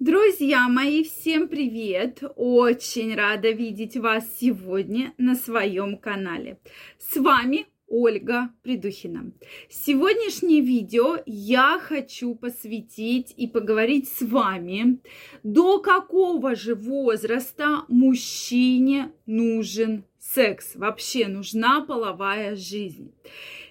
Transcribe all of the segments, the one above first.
Друзья мои, всем привет! Очень рада видеть вас сегодня на своем канале. С вами Ольга Придухина. Сегодняшнее видео я хочу посвятить и поговорить с вами, до какого же возраста мужчине нужен секс, вообще нужна половая жизнь.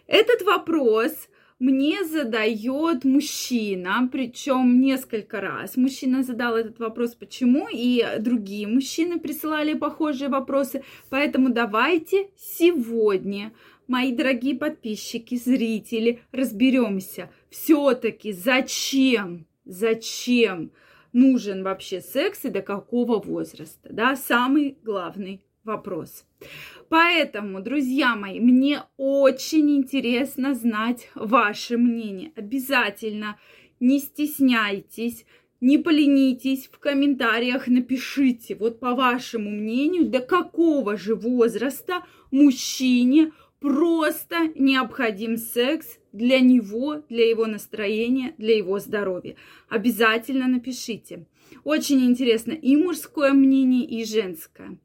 Этот вопрос – мне задает мужчина, причем несколько раз. Мужчина задал этот вопрос, почему, и другие мужчины присылали похожие вопросы. Поэтому давайте сегодня, мои дорогие подписчики, зрители, разберемся все-таки, зачем, зачем нужен вообще секс и до какого возраста, да, самый главный вопрос. Поэтому, друзья мои, мне очень интересно знать ваше мнение. Обязательно не стесняйтесь, не поленитесь, в комментариях напишите, вот по вашему мнению, до какого же возраста мужчине просто необходим секс для него, для его настроения, для его здоровья. Обязательно напишите. Очень интересно и мужское мнение, и женское.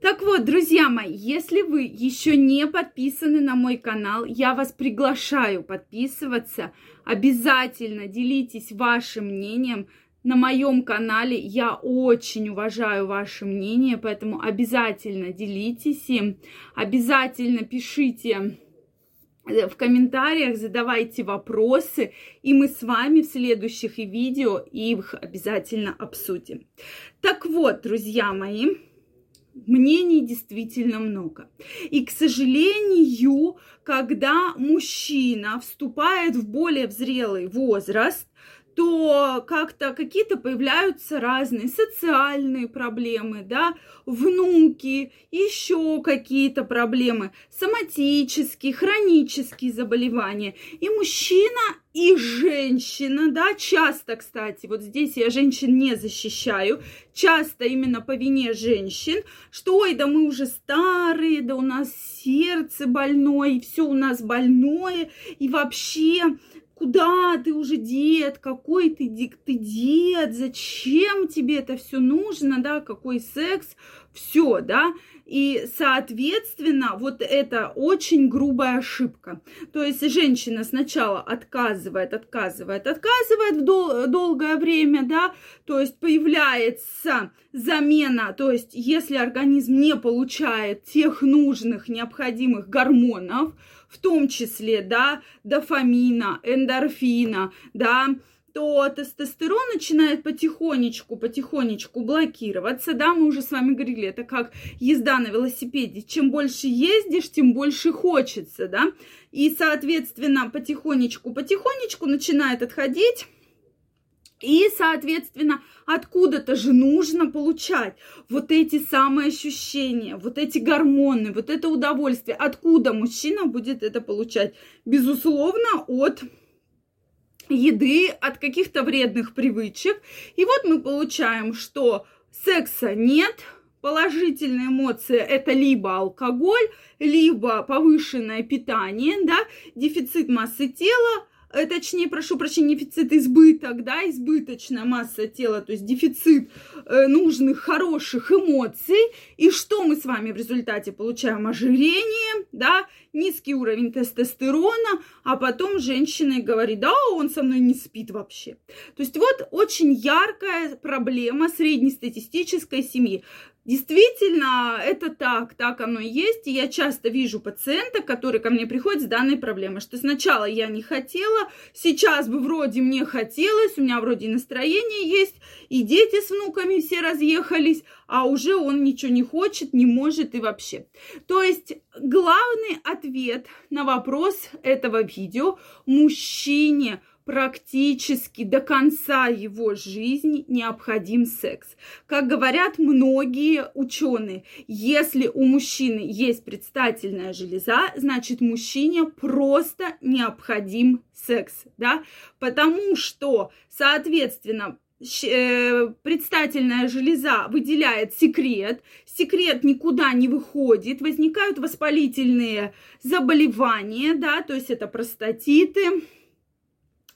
Так вот, друзья мои, если вы еще не подписаны на мой канал, я вас приглашаю подписываться. Обязательно делитесь вашим мнением. На моем канале я очень уважаю ваше мнение, поэтому обязательно делитесь им. Обязательно пишите в комментариях, задавайте вопросы, и мы с вами в следующих видео их обязательно обсудим. Так вот, друзья мои, мнений действительно много. И, к сожалению, когда мужчина вступает в более зрелый возраст, то как-то какие-то появляются разные социальные проблемы, да, внуки, еще какие-то проблемы, соматические, хронические заболевания. И мужчина, и женщина, да, часто, кстати, вот здесь я женщин не защищаю, часто именно по вине женщин, что, ой, да мы уже старые, да у нас сердце больное, и все у нас больное, и вообще куда ты уже дед, какой ты, ты дед, зачем тебе это все нужно, да, какой секс, все, да, и, соответственно, вот это очень грубая ошибка. То есть женщина сначала отказывает, отказывает, отказывает в дол- долгое время, да, то есть появляется замена, то есть если организм не получает тех нужных, необходимых гормонов, в том числе, да, дофамина, эндорфина, да, то тестостерон начинает потихонечку, потихонечку блокироваться, да, мы уже с вами говорили, это как езда на велосипеде, чем больше ездишь, тем больше хочется, да, и, соответственно, потихонечку, потихонечку начинает отходить и, соответственно, откуда-то же нужно получать вот эти самые ощущения, вот эти гормоны, вот это удовольствие. Откуда мужчина будет это получать? Безусловно, от еды, от каких-то вредных привычек. И вот мы получаем, что секса нет, положительные эмоции это либо алкоголь, либо повышенное питание, да, дефицит массы тела, точнее, прошу прощения, дефицит избыток, да, избыточная масса тела, то есть дефицит э, нужных хороших эмоций. И что мы с вами в результате получаем? Ожирение, да, низкий уровень тестостерона, а потом женщина говорит, да, он со мной не спит вообще. То есть вот очень яркая проблема среднестатистической семьи. Действительно, это так, так оно и есть. И я часто вижу пациента, который ко мне приходит с данной проблемой, что сначала я не хотела, сейчас бы вроде мне хотелось, у меня вроде настроение есть, и дети с внуками все разъехались, а уже он ничего не хочет, не может и вообще. То есть главный ответ на вопрос этого видео мужчине – практически до конца его жизни необходим секс. Как говорят многие ученые, если у мужчины есть предстательная железа, значит мужчине просто необходим секс, да, потому что, соответственно, э, предстательная железа выделяет секрет, секрет никуда не выходит, возникают воспалительные заболевания, да, то есть это простатиты,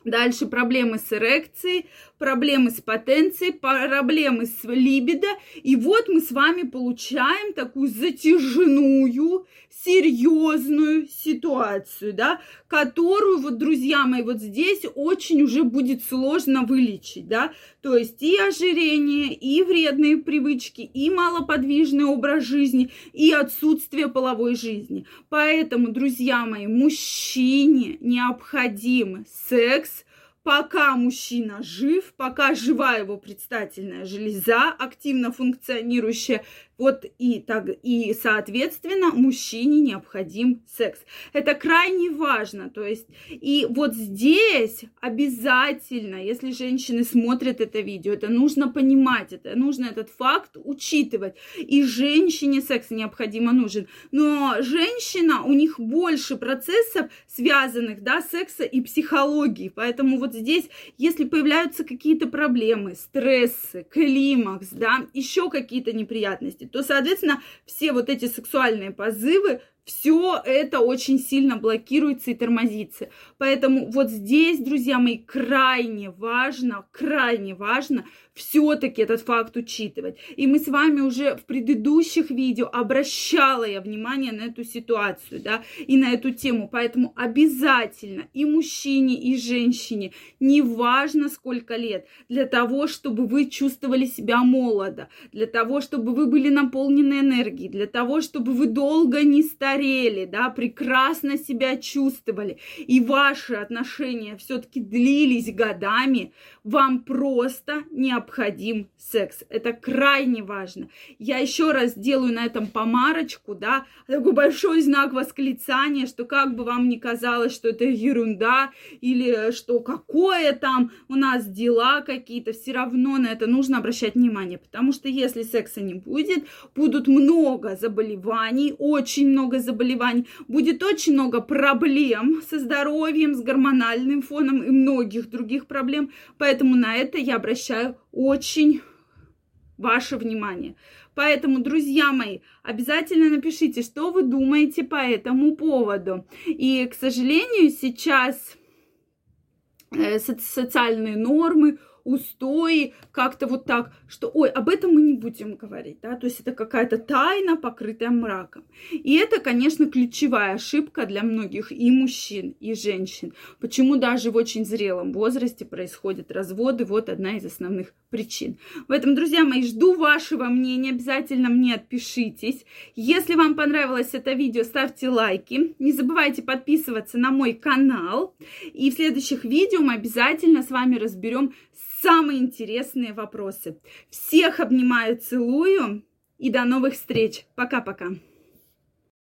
Дальше проблемы с эрекцией, проблемы с потенцией, проблемы с либидо. И вот мы с вами получаем такую затяжную, серьезную ситуацию, да, которую, вот, друзья мои, вот здесь очень уже будет сложно вылечить, да, то есть и ожирение, и вредные привычки, и малоподвижный образ жизни, и отсутствие половой жизни. Поэтому, друзья мои, мужчине необходим секс, пока мужчина жив, пока жива его предстательная железа, активно функционирующая, вот и так, и, соответственно, мужчине необходим секс. Это крайне важно. То есть, и вот здесь обязательно, если женщины смотрят это видео, это нужно понимать, это нужно этот факт учитывать. И женщине секс необходимо нужен. Но женщина, у них больше процессов, связанных, да, секса и психологии. Поэтому вот здесь, если появляются какие-то проблемы, стрессы, климакс, да, еще какие-то неприятности, то, соответственно, все вот эти сексуальные позывы все это очень сильно блокируется и тормозится. Поэтому вот здесь, друзья мои, крайне важно, крайне важно все-таки этот факт учитывать. И мы с вами уже в предыдущих видео обращала я внимание на эту ситуацию, да, и на эту тему. Поэтому обязательно и мужчине, и женщине, неважно сколько лет, для того, чтобы вы чувствовали себя молодо, для того, чтобы вы были наполнены энергией, для того, чтобы вы долго не старели, да, прекрасно себя чувствовали, и ваши отношения все-таки длились годами, вам просто необходим секс. Это крайне важно. Я еще раз делаю на этом помарочку, да, такой большой знак восклицания, что как бы вам ни казалось, что это ерунда, или что какое там у нас дела какие-то, все равно на это нужно обращать внимание, потому что если секса не будет, будут много заболеваний, очень много заболеваний, будет очень много проблем со здоровьем, с гормональным фоном и многих других проблем, поэтому на это я обращаю очень ваше внимание. Поэтому, друзья мои, обязательно напишите, что вы думаете по этому поводу. И, к сожалению, сейчас э, социальные нормы устои, как-то вот так, что, ой, об этом мы не будем говорить, да, то есть это какая-то тайна, покрытая мраком. И это, конечно, ключевая ошибка для многих и мужчин, и женщин. Почему даже в очень зрелом возрасте происходят разводы, вот одна из основных причин. В этом, друзья мои, жду вашего мнения, обязательно мне отпишитесь. Если вам понравилось это видео, ставьте лайки, не забывайте подписываться на мой канал, и в следующих видео мы обязательно с вами разберем самые интересные вопросы. Всех обнимаю, целую и до новых встреч. Пока-пока.